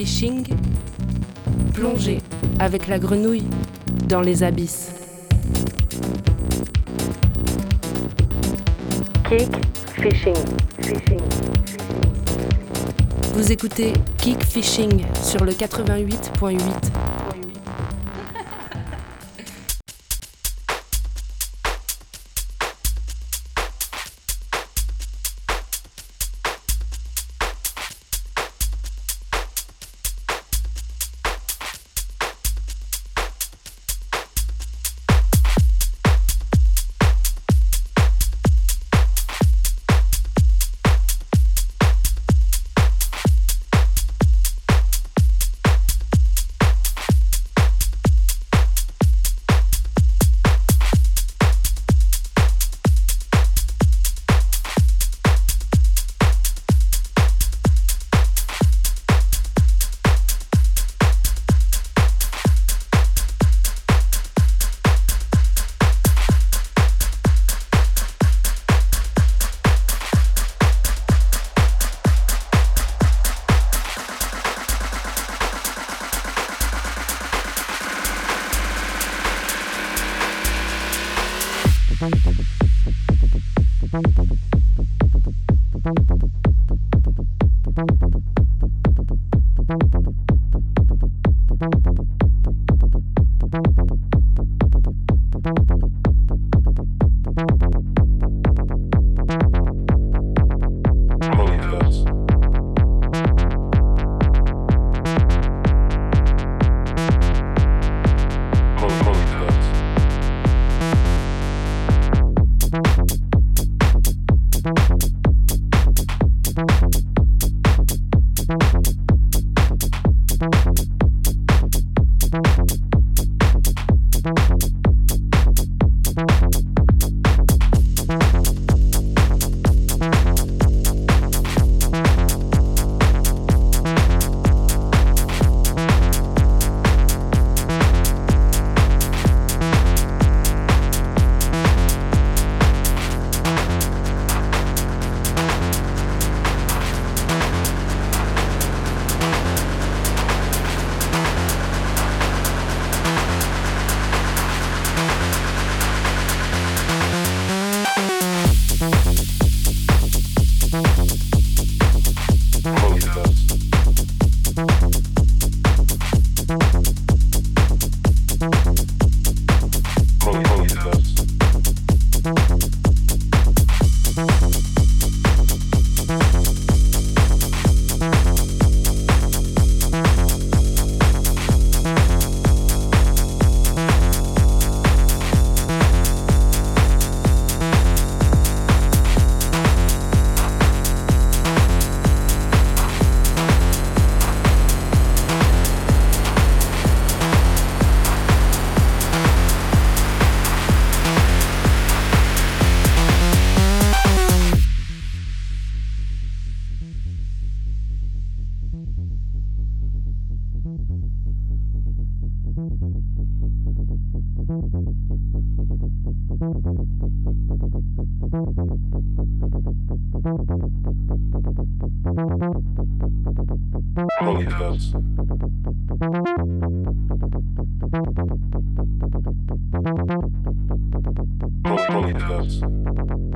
Fishing, plongez avec la grenouille dans les abysses. Kick Fishing. Vous écoutez Kick Fishing sur le 88.8. Holy Herbs. Holy Herbs.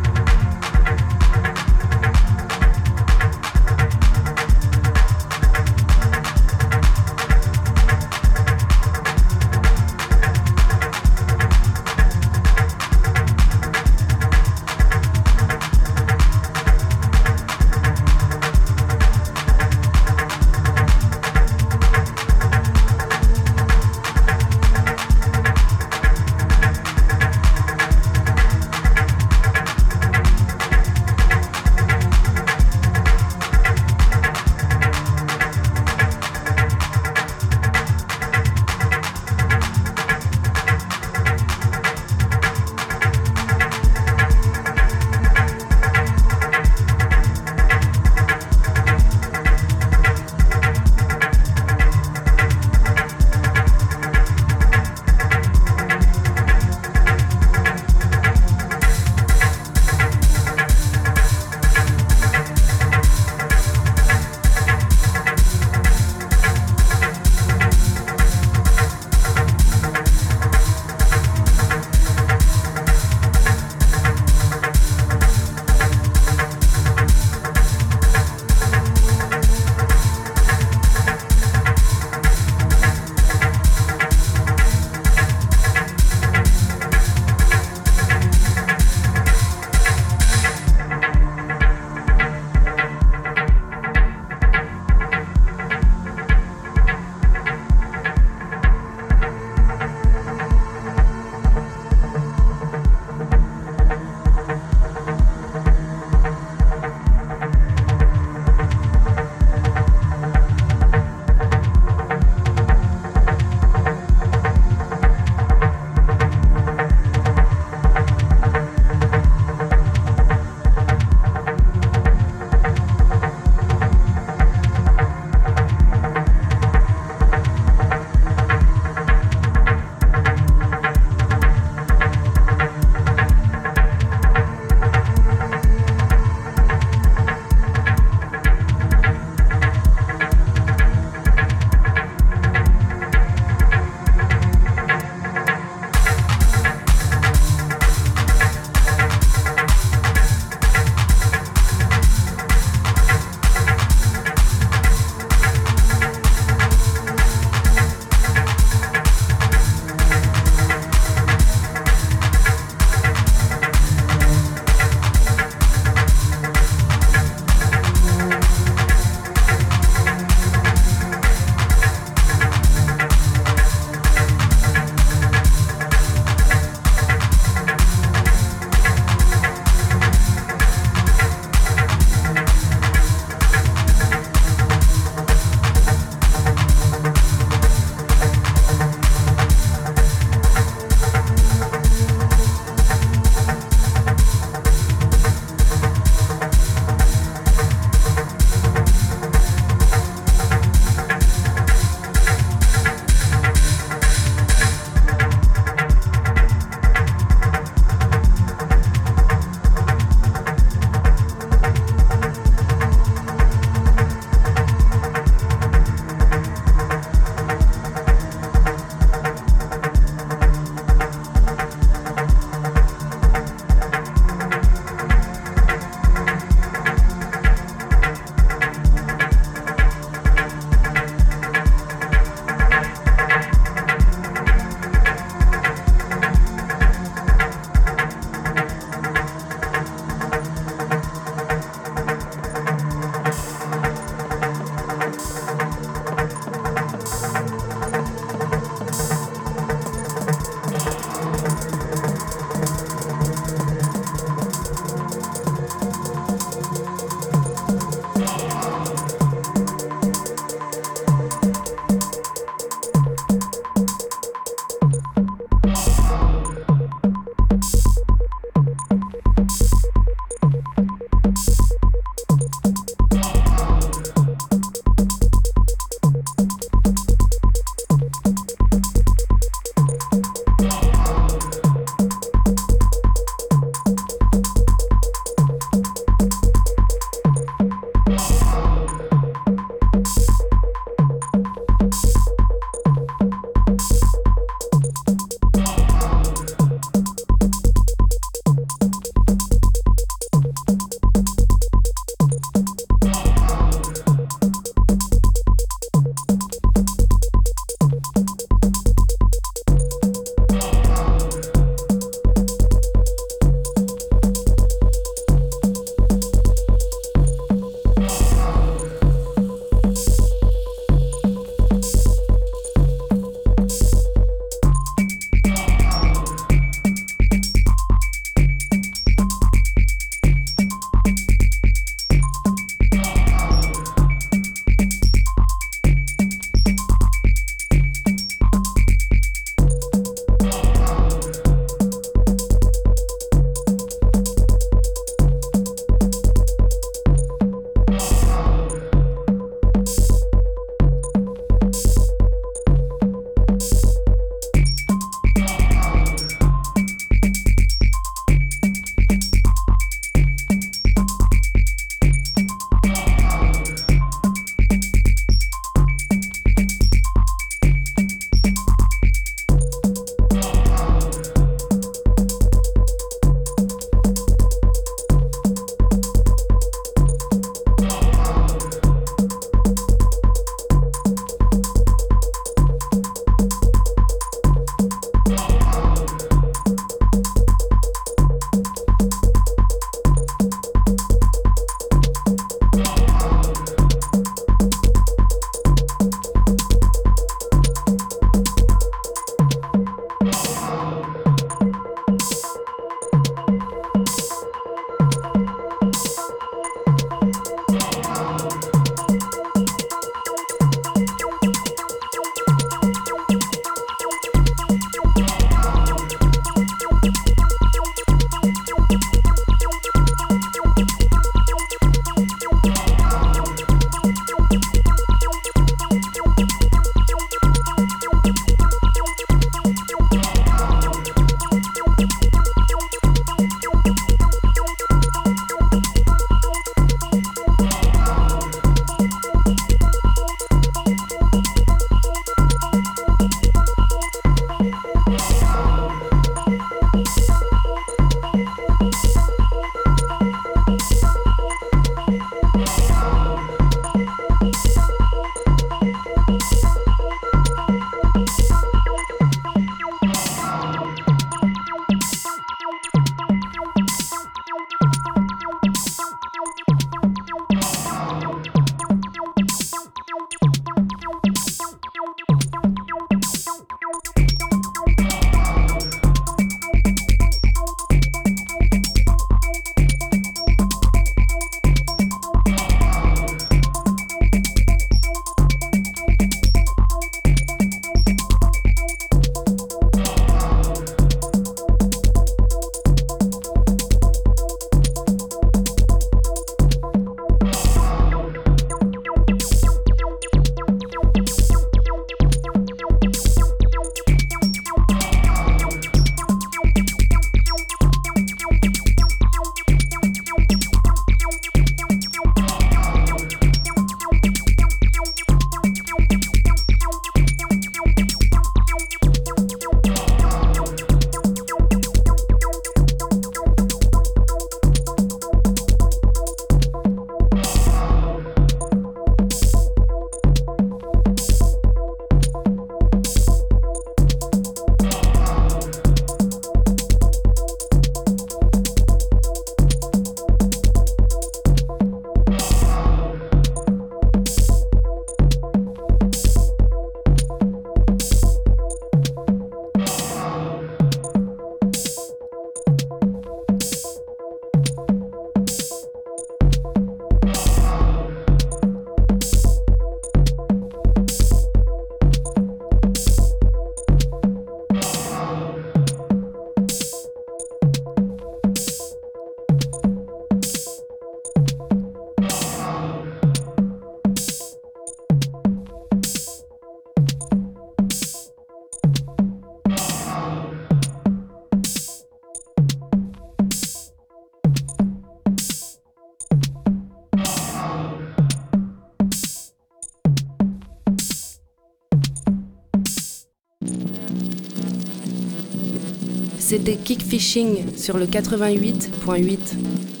Kickfishing sur le 88.8.